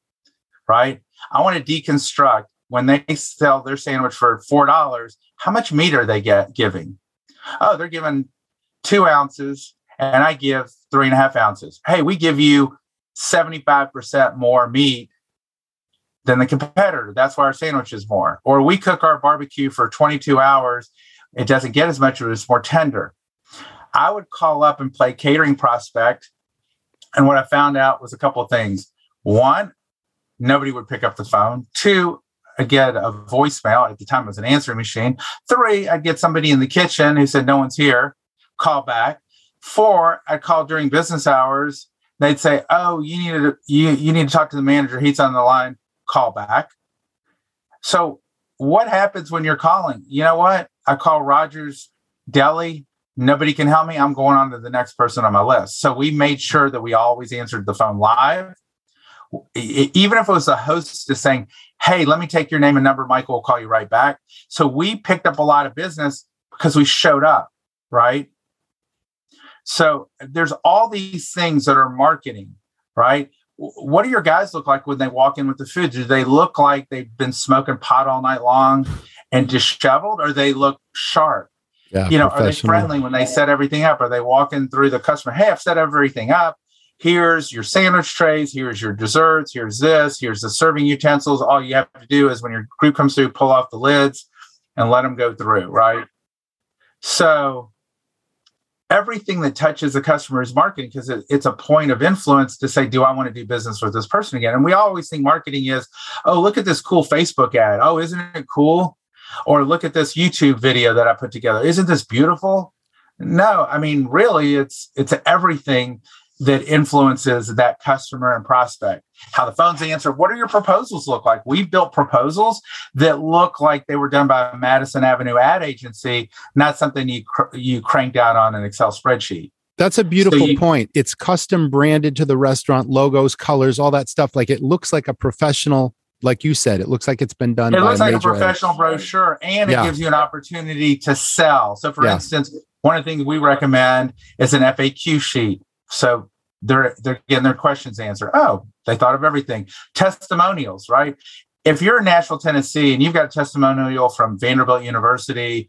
right? I want to deconstruct when they sell their sandwich for four dollars. How much meat are they get giving? Oh, they're giving two ounces, and I give three and a half ounces. Hey, we give you 75% more meat than the competitor. That's why our sandwich is more. Or we cook our barbecue for 22 hours. It doesn't get as much, it's more tender. I would call up and play catering prospect. And what I found out was a couple of things. One, nobody would pick up the phone. Two, I'd get a voicemail. At the time, it was an answering machine. Three, I'd get somebody in the kitchen who said, No one's here. Call back. Four, I'd call during business hours. They'd say, Oh, you need to you, you need to talk to the manager. He's on the line. Call back. So what happens when you're calling? You know what? I call Rogers Deli. Nobody can help me. I'm going on to the next person on my list. So we made sure that we always answered the phone live even if it was the host just saying, Hey, let me take your name and number, Michael will call you right back. So we picked up a lot of business because we showed up, right? So there's all these things that are marketing, right? What do your guys look like when they walk in with the food? Do they look like they've been smoking pot all night long and disheveled, or they look sharp? Yeah, you know, are they friendly when they set everything up? Are they walking through the customer? Hey, I've set everything up here's your sandwich trays, here's your desserts, here's this, here's the serving utensils. All you have to do is when your group comes through, pull off the lids and let them go through, right? So everything that touches the customer is marketing because it, it's a point of influence to say, do I want to do business with this person again? And we always think marketing is, oh, look at this cool Facebook ad. Oh, isn't it cool? Or look at this YouTube video that I put together. Isn't this beautiful? No, I mean, really, it's it's everything that influences that customer and prospect how the phones answer what do your proposals look like we've built proposals that look like they were done by a madison avenue ad agency not something you cr- you cranked out on an excel spreadsheet that's a beautiful so you, point it's custom branded to the restaurant logos colors all that stuff like it looks like a professional like you said, it looks like it's been done. It looks a like a professional brochure, and yeah. it gives you an opportunity to sell. So, for yeah. instance, one of the things we recommend is an FAQ sheet. So they're they're getting their questions answered. Oh, they thought of everything. Testimonials, right? If you're in Nashville, Tennessee, and you've got a testimonial from Vanderbilt University,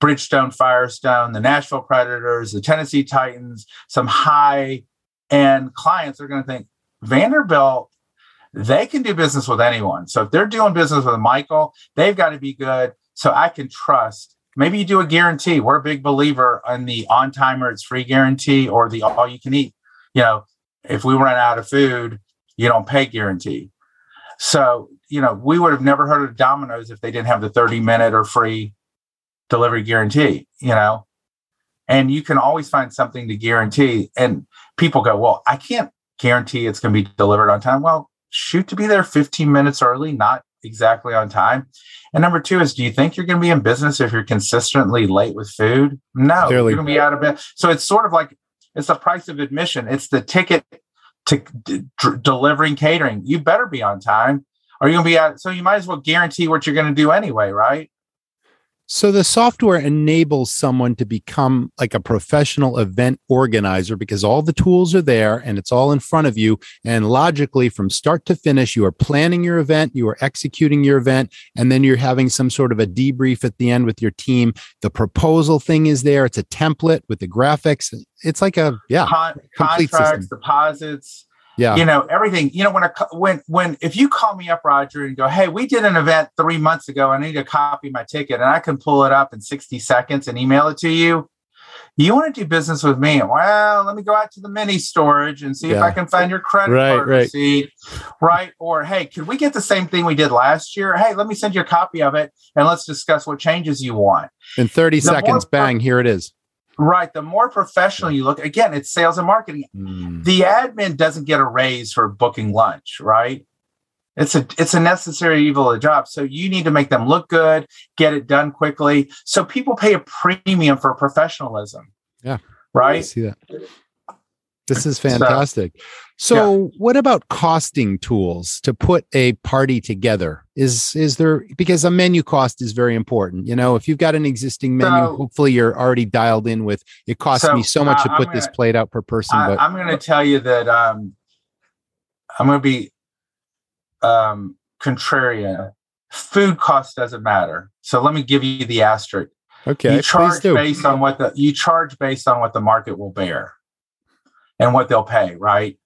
Bridgestone Firestone, the Nashville Predators, the Tennessee Titans, some high end clients are going to think Vanderbilt, they can do business with anyone. So if they're doing business with Michael, they've got to be good. So I can trust maybe you do a guarantee. We're a big believer in the on timer, it's free guarantee or the all you can eat. You know, if we run out of food, you don't pay guarantee. So, you know, we would have never heard of Domino's if they didn't have the 30 minute or free delivery guarantee, you know. And you can always find something to guarantee. And people go, well, I can't guarantee it's going to be delivered on time. Well, shoot to be there 15 minutes early, not exactly on time. And number two is, do you think you're going to be in business if you're consistently late with food? No, Clearly. you're going to be out of bed. So it's sort of like it's the price of admission. It's the ticket to d- d- delivering catering. You better be on time. Are you going to be out? So you might as well guarantee what you're going to do anyway, right? So the software enables someone to become like a professional event organizer because all the tools are there and it's all in front of you. And logically, from start to finish, you are planning your event, you are executing your event, and then you're having some sort of a debrief at the end with your team. The proposal thing is there. It's a template with the graphics. It's like a yeah, Con- contracts, system. deposits, yeah. You know everything you know when a when when if you call me up roger and go hey we did an event three months ago. I need to copy my ticket and i can pull it up in 60 seconds and email it to you you want to do business with me. Well let me go out to the mini storage and see yeah. if i can find your credit right, card right. receipt right? Or hey could we get the same thing we did last year? Hey let me send you a copy of it and let's discuss what changes you want. In 30 the seconds bang here it is Right. The more professional you look, again, it's sales and marketing. Mm. The admin doesn't get a raise for booking lunch, right? It's a it's a necessary evil of the job. So you need to make them look good, get it done quickly. So people pay a premium for professionalism. Yeah. Right. I see that. This is fantastic. So, so what about costing tools to put a party together? Is is there because a menu cost is very important. You know, if you've got an existing menu, so, hopefully you're already dialed in with it costs so, me so much uh, to put gonna, this plate out per person. I, but I'm going to tell you that um, I'm going to be um, contrarian. Food cost doesn't matter. So let me give you the asterisk. Okay, you charge based on what the you charge based on what the market will bear and what they'll pay, right?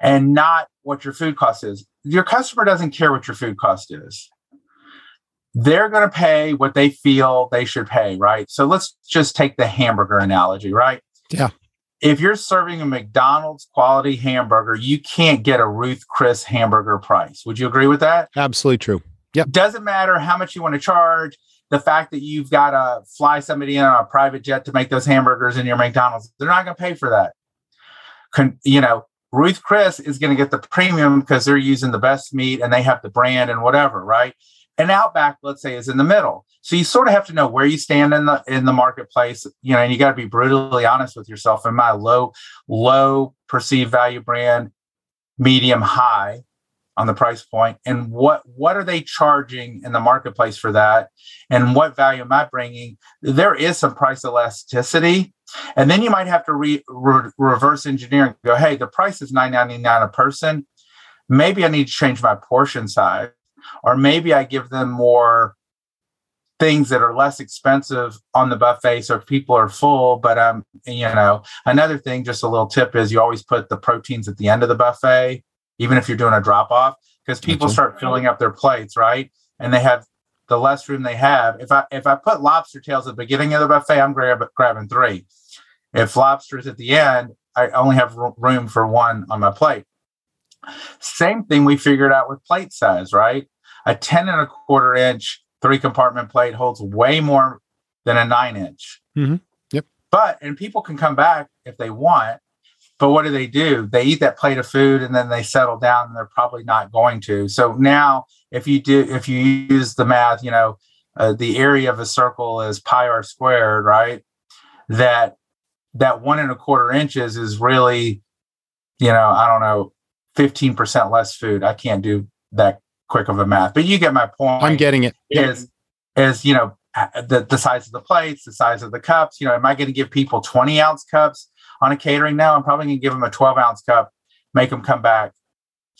And not what your food cost is. Your customer doesn't care what your food cost is. They're going to pay what they feel they should pay, right? So let's just take the hamburger analogy, right? Yeah. If you're serving a McDonald's quality hamburger, you can't get a Ruth Chris hamburger price. Would you agree with that? Absolutely true. Yep. Doesn't matter how much you want to charge. The fact that you've got to fly somebody in on a private jet to make those hamburgers in your McDonald's, they're not going to pay for that you know, Ruth Chris is going to get the premium because they're using the best meat and they have the brand and whatever, right? And Outback, let's say, is in the middle. So you sort of have to know where you stand in the in the marketplace, you know, and you got to be brutally honest with yourself. Am I low, low perceived value brand, medium, high on the price point, and what what are they charging in the marketplace for that, and what value am I bringing? There is some price elasticity and then you might have to re, re, reverse engineer and go, hey, the price is nine ninety nine a person. Maybe I need to change my portion size, or maybe I give them more things that are less expensive on the buffet so if people are full but um you know another thing just a little tip is you always put the proteins at the end of the buffet even if you're doing a drop off because people start filling up their plates right and they have the less room they have if i if i put lobster tails at the beginning of the buffet i'm grab, grabbing three if lobster's at the end, I only have room for one on my plate. Same thing we figured out with plate size, right? A 10 and a quarter inch three compartment plate holds way more than a nine inch. Mm-hmm. Yep. But, and people can come back if they want, but what do they do? They eat that plate of food and then they settle down and they're probably not going to. So now, if you do, if you use the math, you know, uh, the area of a circle is pi r squared, right? That that one and a quarter inches is really, you know, I don't know, 15% less food. I can't do that quick of a math, but you get my point. I'm getting it. Is, is, you know, the, the size of the plates, the size of the cups, you know, am I going to give people 20 ounce cups on a catering now? I'm probably going to give them a 12 ounce cup, make them come back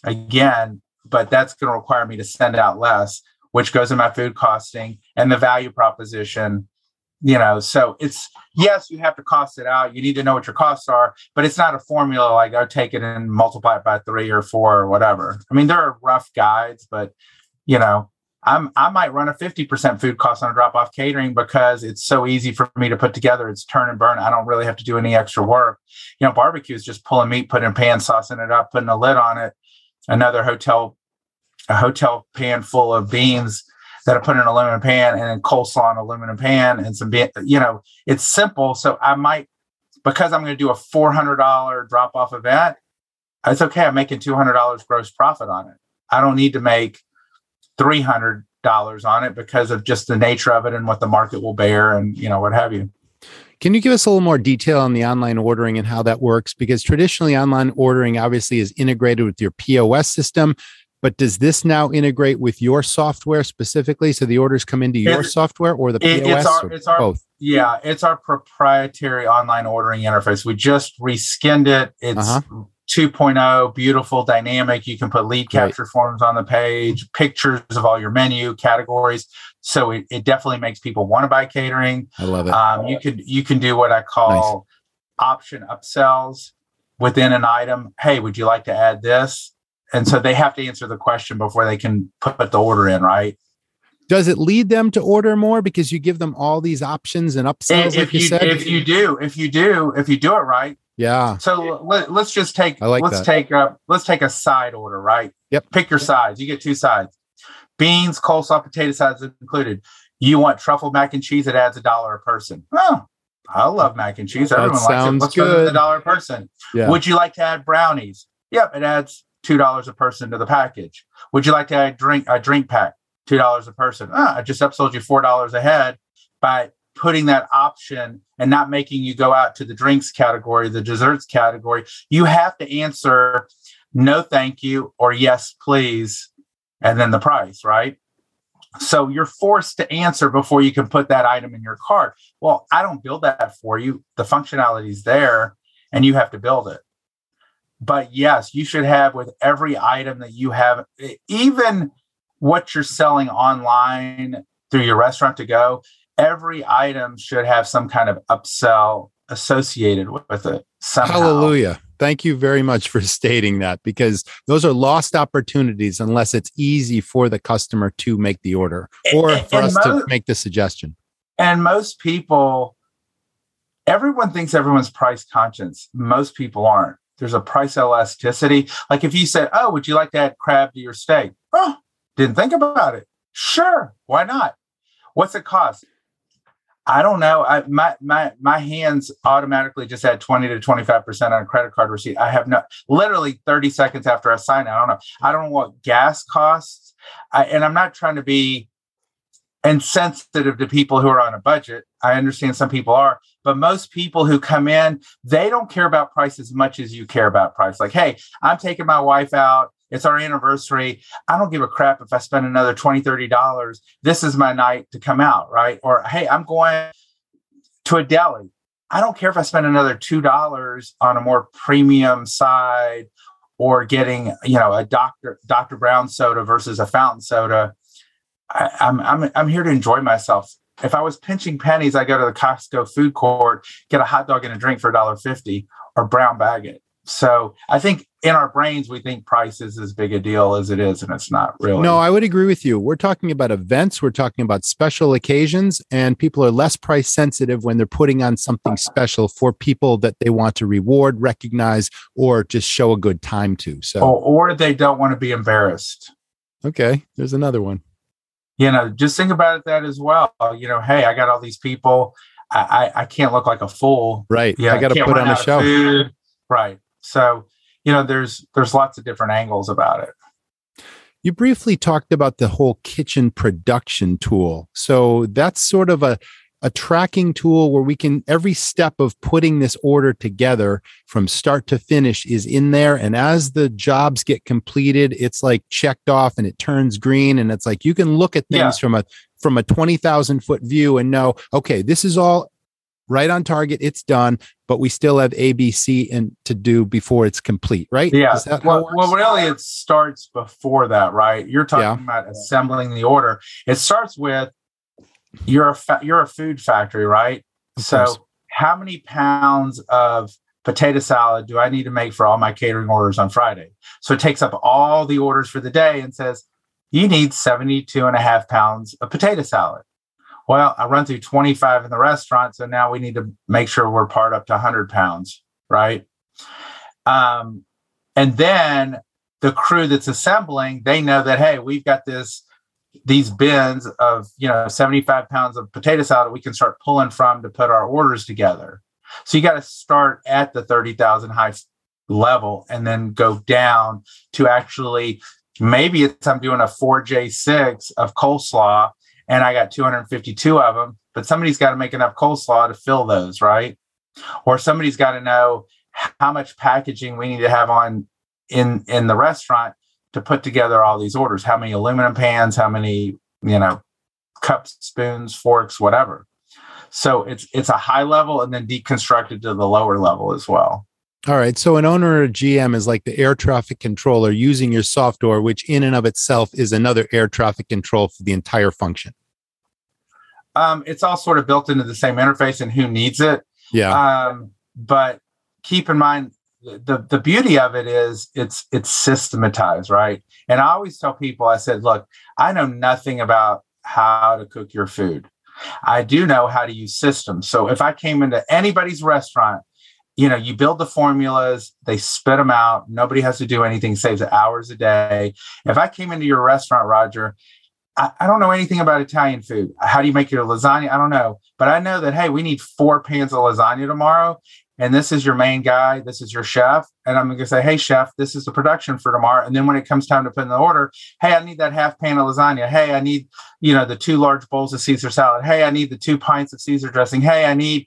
again, but that's going to require me to send out less, which goes in my food costing and the value proposition you know so it's yes you have to cost it out you need to know what your costs are but it's not a formula like i oh, take it and multiply it by three or four or whatever i mean there are rough guides but you know i'm i might run a 50% food cost on a drop off catering because it's so easy for me to put together it's turn and burn i don't really have to do any extra work you know barbecue is just pulling meat putting a pan saucing it up putting a lid on it another hotel a hotel pan full of beans that I put in an aluminum pan and then coleslaw in an aluminum pan and some, you know, it's simple. So I might, because I'm going to do a $400 drop off event, it's okay. I'm making $200 gross profit on it. I don't need to make $300 on it because of just the nature of it and what the market will bear and, you know, what have you. Can you give us a little more detail on the online ordering and how that works? Because traditionally, online ordering obviously is integrated with your POS system. But does this now integrate with your software specifically? So the orders come into your it's, software or the POS? It's our, it's our, both? Yeah, it's our proprietary online ordering interface. We just reskinned it. It's uh-huh. 2.0, beautiful, dynamic. You can put lead capture right. forms on the page, pictures of all your menu categories. So it, it definitely makes people want to buy catering. I love it. Um, you could you can do what I call nice. option upsells within an item. Hey, would you like to add this? and so they have to answer the question before they can put the order in, right? Does it lead them to order more because you give them all these options and upsells, if like you, you, said? If you do, if you do, if you do it right, yeah. So let, us just take like let's that. take a let's take a side order, right? Yep. Pick your sides. You get two sides: beans, coleslaw, potato sides included. You want truffle mac and cheese? It adds a dollar a person. Oh, I love mac and cheese. Everyone that likes it. Let's good. a dollar a person. Yeah. Would you like to add brownies? Yep, it adds two dollars a person to the package. Would you like to add drink a drink pack? Two dollars a person. Ah, I just upsold you four dollars a head by putting that option and not making you go out to the drinks category, the desserts category. You have to answer no, thank you, or yes, please, and then the price, right? So you're forced to answer before you can put that item in your cart. Well, I don't build that for you. The functionality is there and you have to build it. But yes, you should have with every item that you have, even what you're selling online through your restaurant to go, every item should have some kind of upsell associated with it. Somehow. Hallelujah. Thank you very much for [LAUGHS] stating that because those are lost opportunities unless it's easy for the customer to make the order or and, for and us most, to make the suggestion. And most people, everyone thinks everyone's price conscious. Most people aren't. There's a price elasticity. Like if you said, Oh, would you like to add crab to your steak? Oh, didn't think about it. Sure. Why not? What's it cost? I don't know. I, my my my hands automatically just had twenty to twenty five percent on a credit card receipt. I have no literally thirty seconds after I sign it. I don't know. I don't know what gas costs, I, and I'm not trying to be insensitive to people who are on a budget. I understand some people are, but most people who come in, they don't care about price as much as you care about price. Like, hey, I'm taking my wife out it's our anniversary. I don't give a crap if I spend another 20 $30. This is my night to come out, right? Or, hey, I'm going to a deli. I don't care if I spend another $2 on a more premium side or getting, you know, a Dr. Dr. Brown soda versus a fountain soda. I, I'm, I'm, I'm here to enjoy myself. If I was pinching pennies, I go to the Costco food court, get a hot dog and a drink for $1.50 or brown bag it. So I think in our brains we think price is as big a deal as it is, and it's not really. No, I would agree with you. We're talking about events, we're talking about special occasions, and people are less price sensitive when they're putting on something special for people that they want to reward, recognize, or just show a good time to. So, or, or they don't want to be embarrassed. Okay, there's another one. You know, just think about it that as well. You know, hey, I got all these people. I, I, I can't look like a fool. Right. Yeah. I got to put on a show. Right. So, you know, there's there's lots of different angles about it. You briefly talked about the whole kitchen production tool. So that's sort of a a tracking tool where we can every step of putting this order together from start to finish is in there and as the jobs get completed it's like checked off and it turns green and it's like you can look at things yeah. from a from a 20,000 foot view and know okay this is all right on target. It's done, but we still have ABC and to do before it's complete, right? Yeah. Well, well, really, it starts before that, right? You're talking yeah. about assembling the order. It starts with you're a fa- you're a food factory, right? Of so, course. how many pounds of potato salad do I need to make for all my catering orders on Friday? So it takes up all the orders for the day and says, you need 72 and a half pounds of potato salad well, I run through 25 in the restaurant. So now we need to make sure we're part up to 100 pounds, right? Um, and then the crew that's assembling, they know that, hey, we've got this these bins of you know 75 pounds of potato salad that we can start pulling from to put our orders together so you got to start at the 30,000 high level and then go down to actually maybe it's I'm doing a 4J6 of coleslaw and I got 252 of them, but somebody's got to make enough coleslaw to fill those, right? Or somebody's got to know how much packaging we need to have on in in the restaurant to put together all these orders. How many aluminum pans, how many, you know, cups, spoons, forks, whatever. So it's it's a high level and then deconstructed to the lower level as well. All right. So an owner or GM is like the air traffic controller using your software, which in and of itself is another air traffic control for the entire function. Um, it's all sort of built into the same interface and who needs it. Yeah. Um, but keep in mind the the beauty of it is it's it's systematized, right? And I always tell people, I said, look, I know nothing about how to cook your food. I do know how to use systems. So if I came into anybody's restaurant you know, you build the formulas, they spit them out. Nobody has to do anything, saves hours a day. If I came into your restaurant, Roger, I, I don't know anything about Italian food. How do you make your lasagna? I don't know. But I know that, hey, we need four pans of lasagna tomorrow. And this is your main guy. This is your chef. And I'm going to say, hey, chef, this is the production for tomorrow. And then when it comes time to put in the order, hey, I need that half pan of lasagna. Hey, I need, you know, the two large bowls of Caesar salad. Hey, I need the two pints of Caesar dressing. Hey, I need,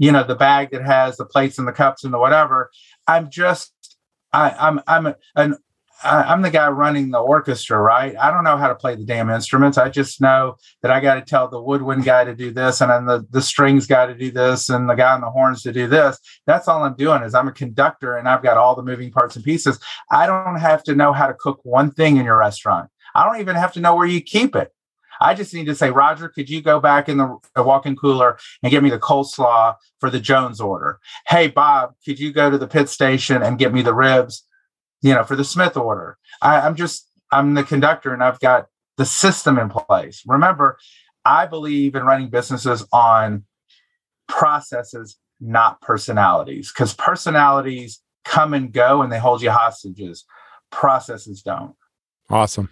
you know, the bag that has the plates and the cups and the whatever. I'm just, I, I'm, I'm an I'm the guy running the orchestra, right? I don't know how to play the damn instruments. I just know that I got to tell the woodwind guy to do this, and then the, the strings guy to do this, and the guy on the horns to do this. That's all I'm doing is I'm a conductor and I've got all the moving parts and pieces. I don't have to know how to cook one thing in your restaurant. I don't even have to know where you keep it. I just need to say, Roger, could you go back in the, the walk-in cooler and get me the coleslaw for the Jones order? Hey, Bob, could you go to the pit station and get me the ribs you know, for the Smith order. I, I'm just, I'm the conductor and I've got the system in place. Remember, I believe in running businesses on processes, not personalities, because personalities come and go and they hold you hostages. Processes don't. Awesome.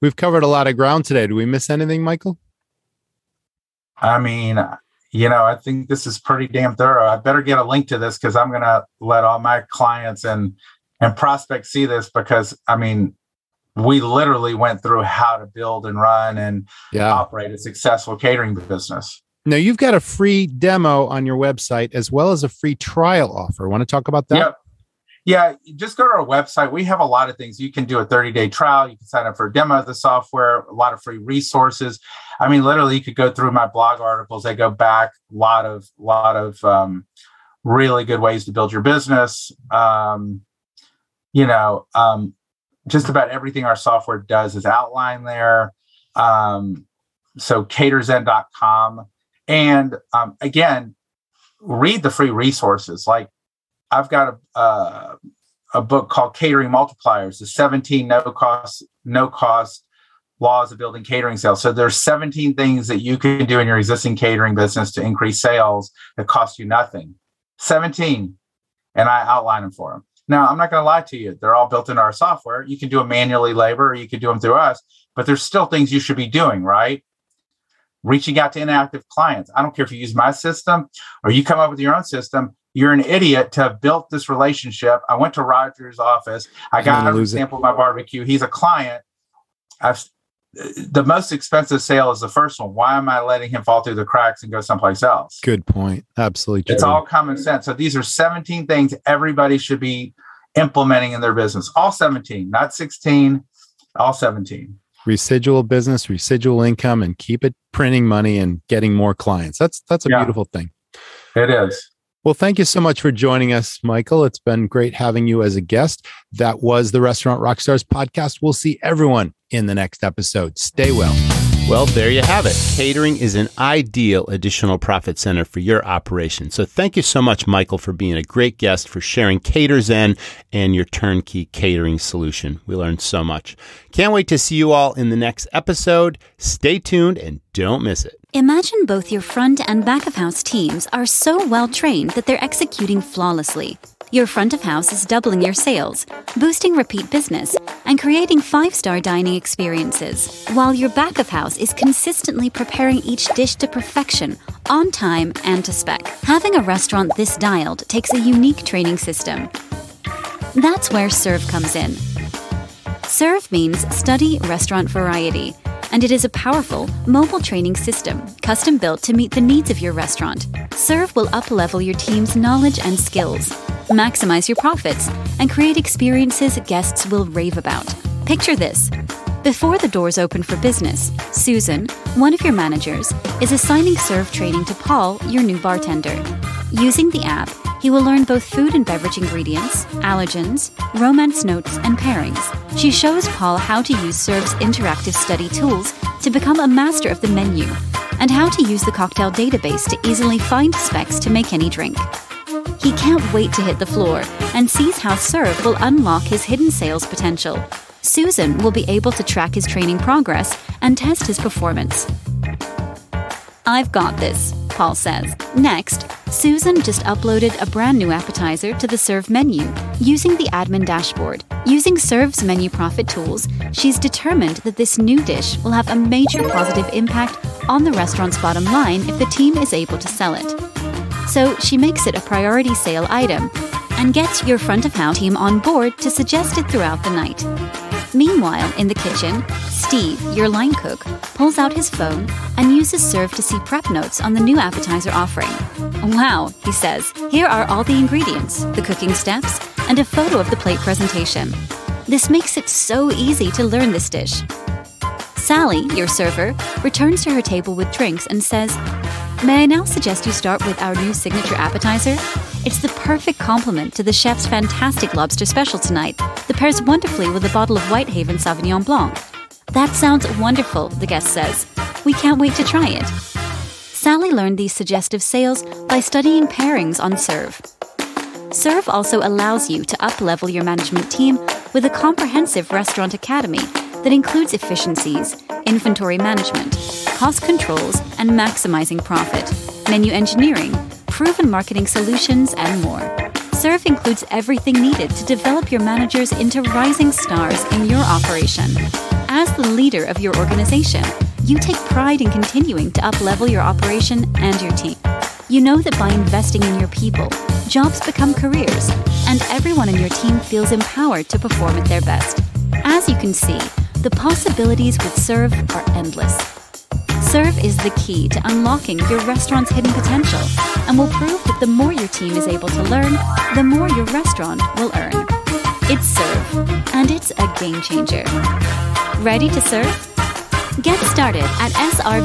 We've covered a lot of ground today. Do we miss anything, Michael? I mean, you know, I think this is pretty damn thorough. I better get a link to this because I'm going to let all my clients and and prospects see this because I mean, we literally went through how to build and run and yeah. operate a successful catering business. Now you've got a free demo on your website as well as a free trial offer. Want to talk about that? Yep. Yeah, just go to our website. We have a lot of things. You can do a 30 day trial. You can sign up for a demo of the software, a lot of free resources. I mean, literally, you could go through my blog articles. They go back a lot of, lot of um, really good ways to build your business. Um, you know, um, just about everything our software does is outlined there. Um, so caterzen.com. And um, again, read the free resources. Like I've got a, uh, a book called Catering Multipliers, the 17 no cost, no cost laws of building catering sales. So there's 17 things that you can do in your existing catering business to increase sales that cost you nothing. 17. And I outline them for them. Now, I'm not going to lie to you. They're all built into our software. You can do them manually labor or you can do them through us, but there's still things you should be doing, right? Reaching out to inactive clients. I don't care if you use my system or you come up with your own system. You're an idiot to have built this relationship. I went to Roger's office. I got him to of my barbecue. He's a client. I've the most expensive sale is the first one. Why am I letting him fall through the cracks and go someplace else? Good point. Absolutely. It's all common sense. So these are 17 things everybody should be implementing in their business. All 17, not 16, all 17. Residual business, residual income, and keep it printing money and getting more clients. That's that's a yeah, beautiful thing. It is. Well, thank you so much for joining us, Michael. It's been great having you as a guest. That was the Restaurant Rockstars podcast. We'll see everyone in the next episode. Stay well. Well, there you have it. Catering is an ideal additional profit center for your operation. So thank you so much, Michael, for being a great guest, for sharing CaterZen and your turnkey catering solution. We learned so much. Can't wait to see you all in the next episode. Stay tuned and don't miss it. Imagine both your front and back of house teams are so well trained that they're executing flawlessly. Your front of house is doubling your sales, boosting repeat business, and creating five star dining experiences, while your back of house is consistently preparing each dish to perfection, on time, and to spec. Having a restaurant this dialed takes a unique training system. That's where Serve comes in. Serve means study restaurant variety and it is a powerful, mobile training system, custom built to meet the needs of your restaurant. Serve will uplevel your team's knowledge and skills, maximize your profits, and create experiences guests will rave about. Picture this. Before the doors open for business, Susan, one of your managers, is assigning serve training to Paul, your new bartender. Using the app, he will learn both food and beverage ingredients, allergens, romance notes, and pairings. She shows Paul how to use Serve's interactive study tools to become a master of the menu, and how to use the cocktail database to easily find specs to make any drink. He can't wait to hit the floor and sees how Serve will unlock his hidden sales potential. Susan will be able to track his training progress and test his performance. I've got this. Paul says. Next, Susan just uploaded a brand new appetizer to the Serve menu using the admin dashboard. Using Serve's menu profit tools, she's determined that this new dish will have a major positive impact on the restaurant's bottom line if the team is able to sell it. So she makes it a priority sale item and gets your front of house team on board to suggest it throughout the night. Meanwhile, in the kitchen, Steve, your line cook, pulls out his phone and uses Serve to see prep notes on the new appetizer offering. Wow, he says, here are all the ingredients, the cooking steps, and a photo of the plate presentation. This makes it so easy to learn this dish. Sally, your server, returns to her table with drinks and says, May I now suggest you start with our new signature appetizer? It's the perfect complement to the chef's fantastic lobster special tonight that pairs wonderfully with a bottle of Whitehaven Sauvignon Blanc. That sounds wonderful, the guest says. We can't wait to try it. Sally learned these suggestive sales by studying pairings on Serve. Serve also allows you to up-level your management team with a comprehensive restaurant academy that includes efficiencies, inventory management, cost controls, and maximizing profit, menu engineering, proven marketing solutions, and more. Serve includes everything needed to develop your managers into rising stars in your operation. As the leader of your organization, you take pride in continuing to uplevel your operation and your team. You know that by investing in your people, jobs become careers, and everyone in your team feels empowered to perform at their best. As you can see, the possibilities with Serve are endless. Serve is the key to unlocking your restaurant's hidden potential and will prove that the more your team is able to learn, the more your restaurant will earn. It's Serve, and it's a game changer. Ready to serve? Get started at srvnow.com.